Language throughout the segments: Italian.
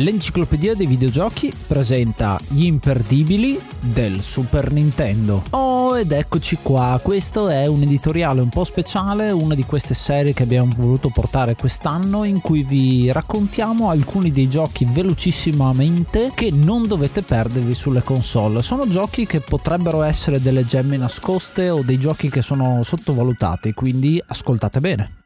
L'enciclopedia dei videogiochi presenta gli imperdibili del Super Nintendo. Oh, ed eccoci qua, questo è un editoriale un po' speciale, una di queste serie che abbiamo voluto portare quest'anno in cui vi raccontiamo alcuni dei giochi velocissimamente che non dovete perdervi sulle console. Sono giochi che potrebbero essere delle gemme nascoste o dei giochi che sono sottovalutati, quindi ascoltate bene.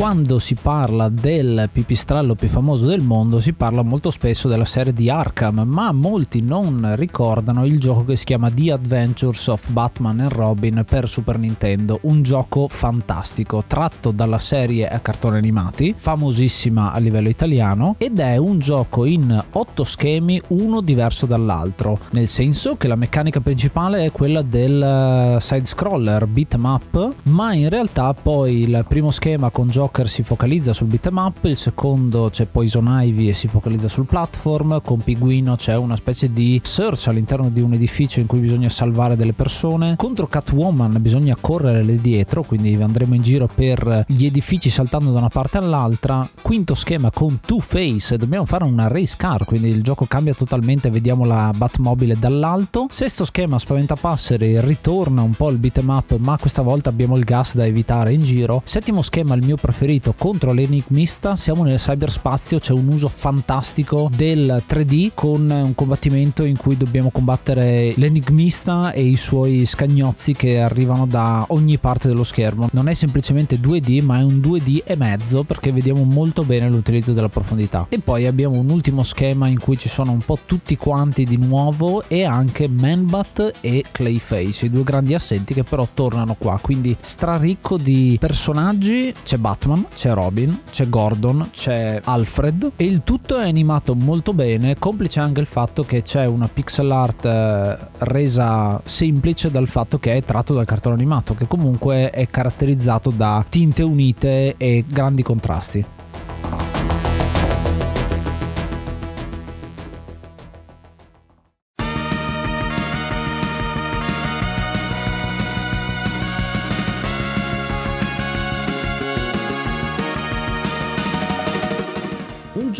Quando si parla del pipistrello più famoso del mondo si parla molto spesso della serie di Arkham, ma molti non ricordano il gioco che si chiama The Adventures of Batman and Robin per Super Nintendo, un gioco fantastico tratto dalla serie a cartoni animati, famosissima a livello italiano, ed è un gioco in otto schemi, uno diverso dall'altro, nel senso che la meccanica principale è quella del eh, side scroller beat up, ma in realtà poi il primo schema con gioco Joker si focalizza sul beat'em up, il secondo c'è Poison Ivy e si focalizza sul platform, con Piguino c'è una specie di search all'interno di un edificio in cui bisogna salvare delle persone, contro Catwoman bisogna correre le dietro, quindi andremo in giro per gli edifici saltando da una parte all'altra, quinto schema con Two Face, dobbiamo fare una race car, quindi il gioco cambia totalmente, vediamo la Batmobile dall'alto, sesto schema Spaventapasseri, ritorna un po' il beat'em up ma questa volta abbiamo il gas da evitare in giro, settimo schema il mio preferito preferito contro l'enigmista siamo nel cyberspazio c'è un uso fantastico del 3D con un combattimento in cui dobbiamo combattere l'enigmista e i suoi scagnozzi che arrivano da ogni parte dello schermo. Non è semplicemente 2D ma è un 2D e mezzo perché vediamo molto bene l'utilizzo della profondità. E poi abbiamo un ultimo schema in cui ci sono un po' tutti quanti di nuovo e anche Manbat e Clayface i due grandi assenti che però tornano qua. Quindi straricco di personaggi c'è Batman Batman, c'è Robin, c'è Gordon, c'è Alfred e il tutto è animato molto bene, complice anche il fatto che c'è una pixel art eh, resa semplice dal fatto che è tratto dal cartone animato, che comunque è caratterizzato da tinte unite e grandi contrasti.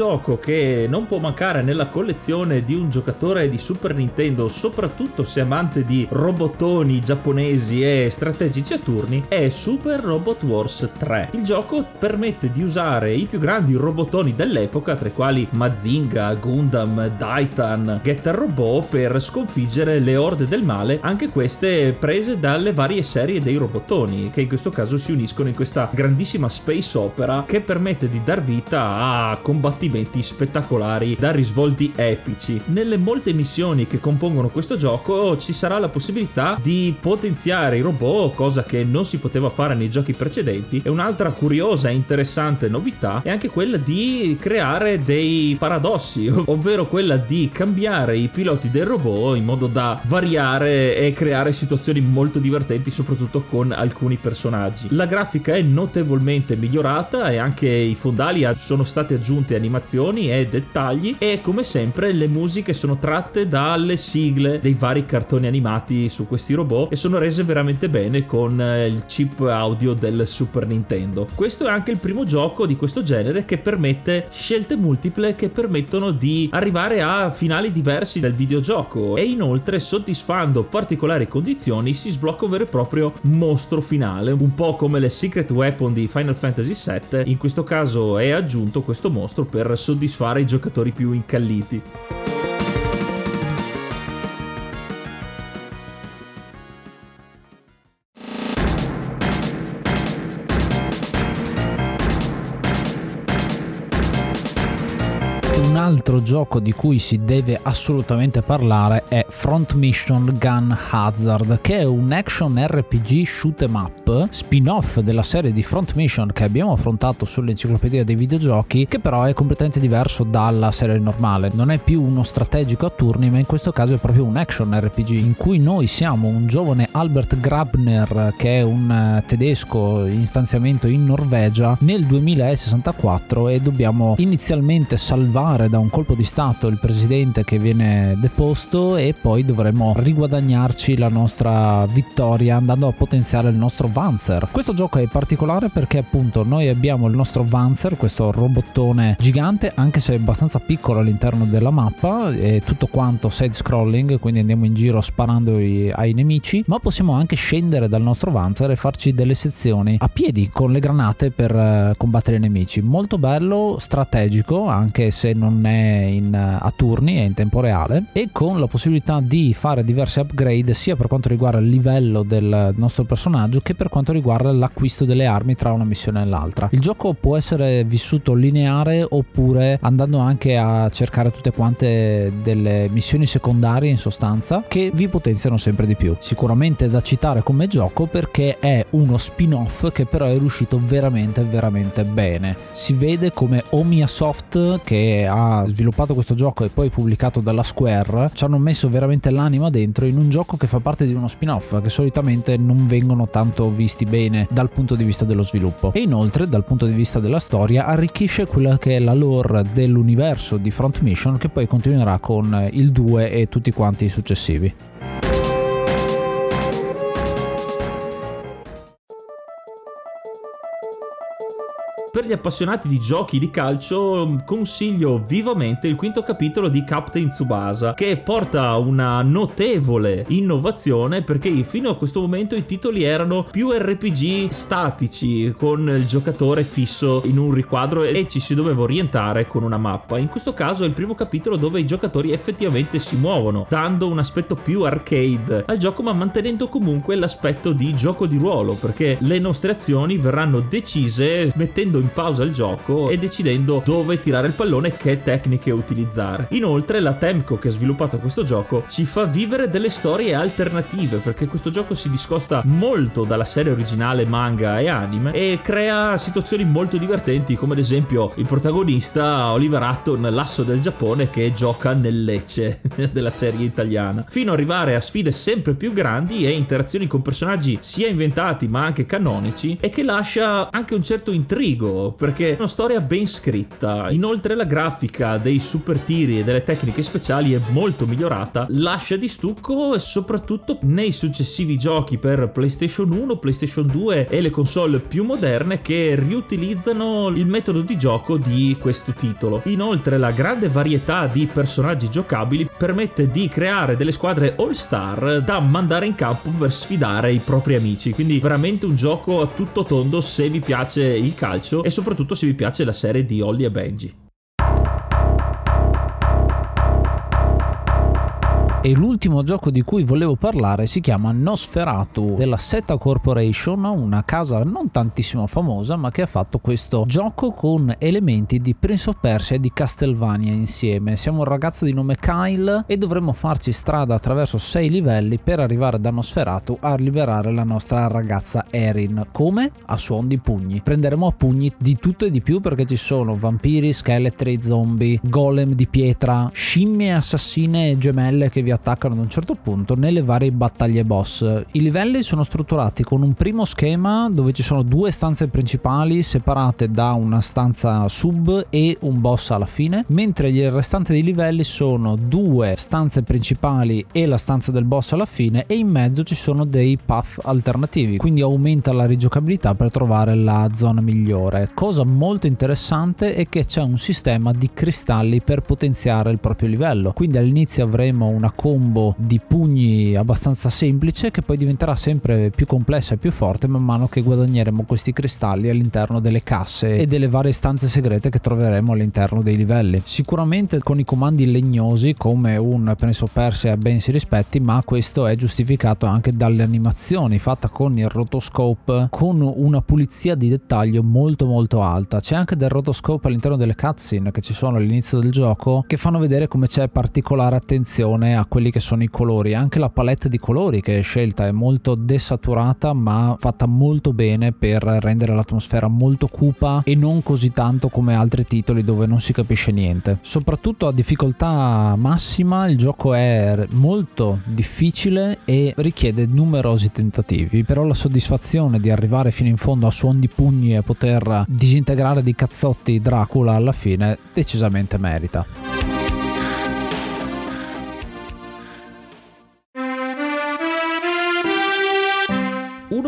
Gioco che non può mancare nella collezione di un giocatore di Super Nintendo, soprattutto se amante di robottoni giapponesi e strategici a turni, è Super Robot Wars 3. Il gioco permette di usare i più grandi robottoni dell'epoca, tra i quali Mazinga, Gundam, Daitan, Getter Robot, per sconfiggere le orde del male, anche queste prese dalle varie serie dei robottoni, che in questo caso si uniscono in questa grandissima space opera che permette di dar vita a combattimenti combattimenti spettacolari da risvolti epici. Nelle molte missioni che compongono questo gioco ci sarà la possibilità di potenziare i robot, cosa che non si poteva fare nei giochi precedenti, e un'altra curiosa e interessante novità è anche quella di creare dei paradossi, ovvero quella di cambiare i piloti del robot in modo da variare e creare situazioni molto divertenti, soprattutto con alcuni personaggi. La grafica è notevolmente migliorata e anche i fondali sono state aggiunte animazioni animazioni e dettagli e come sempre le musiche sono tratte dalle sigle dei vari cartoni animati su questi robot e sono rese veramente bene con eh, il chip audio del Super Nintendo. Questo è anche il primo gioco di questo genere che permette scelte multiple che permettono di arrivare a finali diversi del videogioco e inoltre soddisfando particolari condizioni si sblocca un vero e proprio mostro finale, un po' come le Secret Weapon di Final Fantasy VII, in questo caso è aggiunto questo mostro per soddisfare i giocatori più incalliti. Gioco di cui si deve assolutamente parlare è Front Mission Gun Hazard, che è un action RPG shoot 'em up, spin-off della serie di Front Mission che abbiamo affrontato sull'enciclopedia dei videogiochi, che però è completamente diverso dalla serie normale. Non è più uno strategico a turni, ma in questo caso è proprio un action RPG in cui noi siamo un giovane Albert Grabner, che è un eh, tedesco in stanziamento in Norvegia nel 2064 e dobbiamo inizialmente salvare da un colpo colpo di stato il presidente che viene deposto e poi dovremo riguadagnarci la nostra vittoria andando a potenziare il nostro Vanzer. Questo gioco è particolare perché appunto noi abbiamo il nostro Vanzer, questo robottone gigante, anche se abbastanza piccolo all'interno della mappa, è tutto quanto side scrolling, quindi andiamo in giro sparando ai nemici, ma possiamo anche scendere dal nostro Vanzer e farci delle sezioni a piedi con le granate per eh, combattere i nemici. Molto bello, strategico, anche se non è in, a turni, è in tempo reale, e con la possibilità di fare diverse upgrade sia per quanto riguarda il livello del nostro personaggio che per quanto riguarda l'acquisto delle armi tra una missione e l'altra. Il gioco può essere vissuto lineare oppure andando anche a cercare tutte quante delle missioni secondarie in sostanza che vi potenziano sempre di più. Sicuramente da citare come gioco perché è uno spin-off che però è riuscito veramente veramente bene. Si vede come Omia Soft che ha sviluppato questo gioco e poi pubblicato dalla Square ci hanno messo veramente l'anima dentro in un gioco che fa parte di uno spin-off che solitamente non vengono tanto visti bene dal punto di vista dello sviluppo e inoltre dal punto di vista della storia arricchisce quella che è la lore dell'universo di Front Mission che poi continuerà con il 2 e tutti quanti i successivi. Per gli appassionati di giochi di calcio consiglio vivamente il quinto capitolo di Captain Tsubasa che porta una notevole innovazione perché fino a questo momento i titoli erano più RPG statici con il giocatore fisso in un riquadro e ci si doveva orientare con una mappa. In questo caso è il primo capitolo dove i giocatori effettivamente si muovono, dando un aspetto più arcade al gioco ma mantenendo comunque l'aspetto di gioco di ruolo perché le nostre azioni verranno decise mettendo in pausa il gioco e decidendo dove tirare il pallone e che tecniche utilizzare. Inoltre la Temco che ha sviluppato questo gioco ci fa vivere delle storie alternative perché questo gioco si discosta molto dalla serie originale manga e anime e crea situazioni molto divertenti come ad esempio il protagonista Oliver Hutton, l'asso del Giappone che gioca nel Lecce della serie italiana fino ad arrivare a sfide sempre più grandi e interazioni con personaggi sia inventati ma anche canonici e che lascia anche un certo intrigo perché è una storia ben scritta. Inoltre la grafica dei super tiri e delle tecniche speciali è molto migliorata, lascia di stucco e soprattutto nei successivi giochi per PlayStation 1, PlayStation 2 e le console più moderne che riutilizzano il metodo di gioco di questo titolo. Inoltre la grande varietà di personaggi giocabili permette di creare delle squadre all star da mandare in campo per sfidare i propri amici, quindi veramente un gioco a tutto tondo se vi piace il calcio e soprattutto se vi piace la serie di Holly e Benji. E l'ultimo gioco di cui volevo parlare si chiama Nosferatu della Seta Corporation, una casa non tantissimo famosa ma che ha fatto questo gioco con elementi di Prince of Persia e di Castlevania insieme. Siamo un ragazzo di nome Kyle e dovremo farci strada attraverso sei livelli per arrivare da Nosferatu a liberare la nostra ragazza Erin. Come? A suon di pugni. Prenderemo a pugni di tutto e di più perché ci sono vampiri, scheletri, zombie, golem di pietra, scimmie assassine gemelle che vi vi attaccano ad un certo punto nelle varie battaglie boss. I livelli sono strutturati con un primo schema dove ci sono due stanze principali separate da una stanza sub e un boss alla fine, mentre il restante dei livelli sono due stanze principali e la stanza del boss alla fine e in mezzo ci sono dei path alternativi, quindi aumenta la rigiocabilità per trovare la zona migliore. Cosa molto interessante è che c'è un sistema di cristalli per potenziare il proprio livello, quindi all'inizio avremo una combo di pugni abbastanza semplice che poi diventerà sempre più complessa e più forte man mano che guadagneremo questi cristalli all'interno delle casse e delle varie stanze segrete che troveremo all'interno dei livelli. Sicuramente con i comandi legnosi come un Prince of Persia ben si rispetti, ma questo è giustificato anche dalle animazioni fatta con il rotoscope con una pulizia di dettaglio molto molto alta. C'è anche del rotoscope all'interno delle cutscene che ci sono all'inizio del gioco che fanno vedere come c'è particolare attenzione a quelli che sono i colori, anche la palette di colori che è scelta è molto desaturata ma fatta molto bene per rendere l'atmosfera molto cupa e non così tanto come altri titoli dove non si capisce niente. Soprattutto a difficoltà massima il gioco è molto difficile e richiede numerosi tentativi, però la soddisfazione di arrivare fino in fondo a suon di pugni e poter disintegrare di cazzotti Dracula alla fine decisamente merita.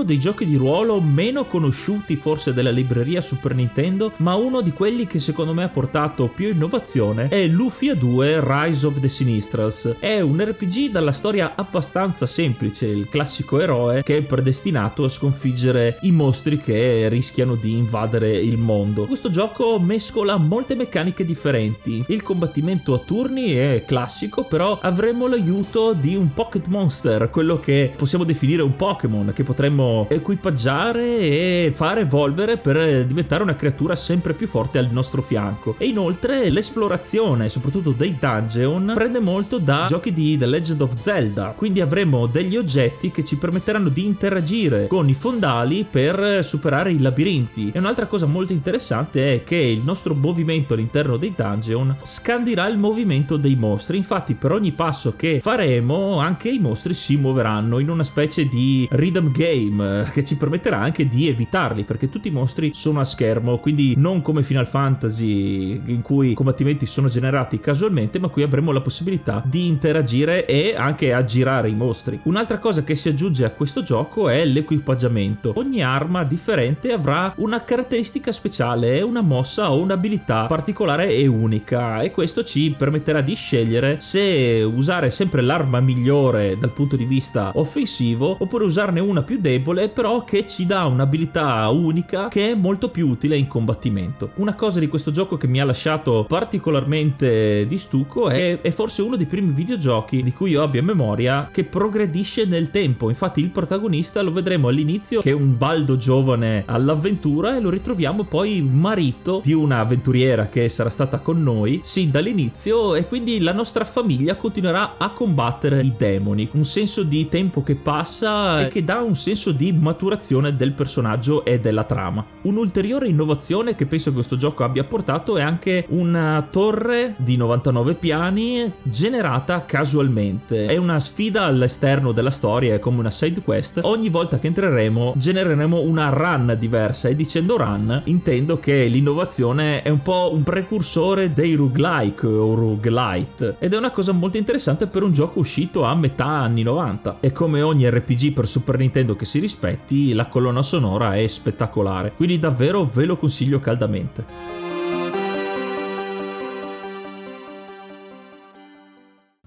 Uno dei giochi di ruolo meno conosciuti forse della libreria Super Nintendo, ma uno di quelli che secondo me ha portato più innovazione è Lufia 2 Rise of the Sinistrals. È un RPG dalla storia abbastanza semplice, il classico eroe che è predestinato a sconfiggere i mostri che rischiano di invadere il mondo. Questo gioco mescola molte meccaniche differenti. Il combattimento a turni è classico, però avremo l'aiuto di un Pocket Monster, quello che possiamo definire un Pokémon che potremmo equipaggiare e far evolvere per diventare una creatura sempre più forte al nostro fianco. E inoltre l'esplorazione, soprattutto dei dungeon, prende molto da giochi di The Legend of Zelda. Quindi avremo degli oggetti che ci permetteranno di interagire con i fondali per superare i labirinti. E un'altra cosa molto interessante è che il nostro movimento all'interno dei dungeon scandirà il movimento dei mostri. Infatti, per ogni passo che faremo, anche i mostri si muoveranno in una specie di rhythm game che ci permetterà anche di evitarli perché tutti i mostri sono a schermo, quindi non come Final Fantasy in cui i combattimenti sono generati casualmente, ma qui avremo la possibilità di interagire e anche aggirare i mostri. Un'altra cosa che si aggiunge a questo gioco è l'equipaggiamento. Ogni arma differente avrà una caratteristica speciale, una mossa o un'abilità particolare e unica e questo ci permetterà di scegliere se usare sempre l'arma migliore dal punto di vista offensivo oppure usarne una più debole però che ci dà un'abilità unica che è molto più utile in combattimento. Una cosa di questo gioco che mi ha lasciato particolarmente di stucco è, è forse uno dei primi videogiochi di cui io abbia memoria che progredisce nel tempo. Infatti il protagonista lo vedremo all'inizio che è un baldo giovane all'avventura e lo ritroviamo poi marito di una avventuriera che sarà stata con noi sin dall'inizio e quindi la nostra famiglia continuerà a combattere i demoni. Un senso di tempo che passa e che dà un senso di maturazione del personaggio e della trama. Un'ulteriore innovazione che penso che questo gioco abbia portato è anche una torre di 99 piani generata casualmente. È una sfida all'esterno della storia, è come una side quest. Ogni volta che entreremo genereremo una run diversa e dicendo run intendo che l'innovazione è un po' un precursore dei roguelike o roguelite ed è una cosa molto interessante per un gioco uscito a metà anni 90 e come ogni RPG per Super Nintendo che si rispetti la colonna sonora è spettacolare quindi davvero ve lo consiglio caldamente.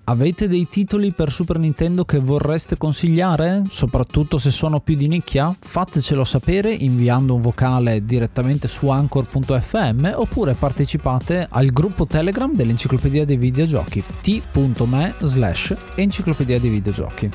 Avete dei titoli per Super Nintendo che vorreste consigliare? Soprattutto se sono più di nicchia? Fatecelo sapere inviando un vocale direttamente su anchor.fm oppure partecipate al gruppo Telegram dell'Enciclopedia dei Videogiochi t.me slash Enciclopedia dei Videogiochi.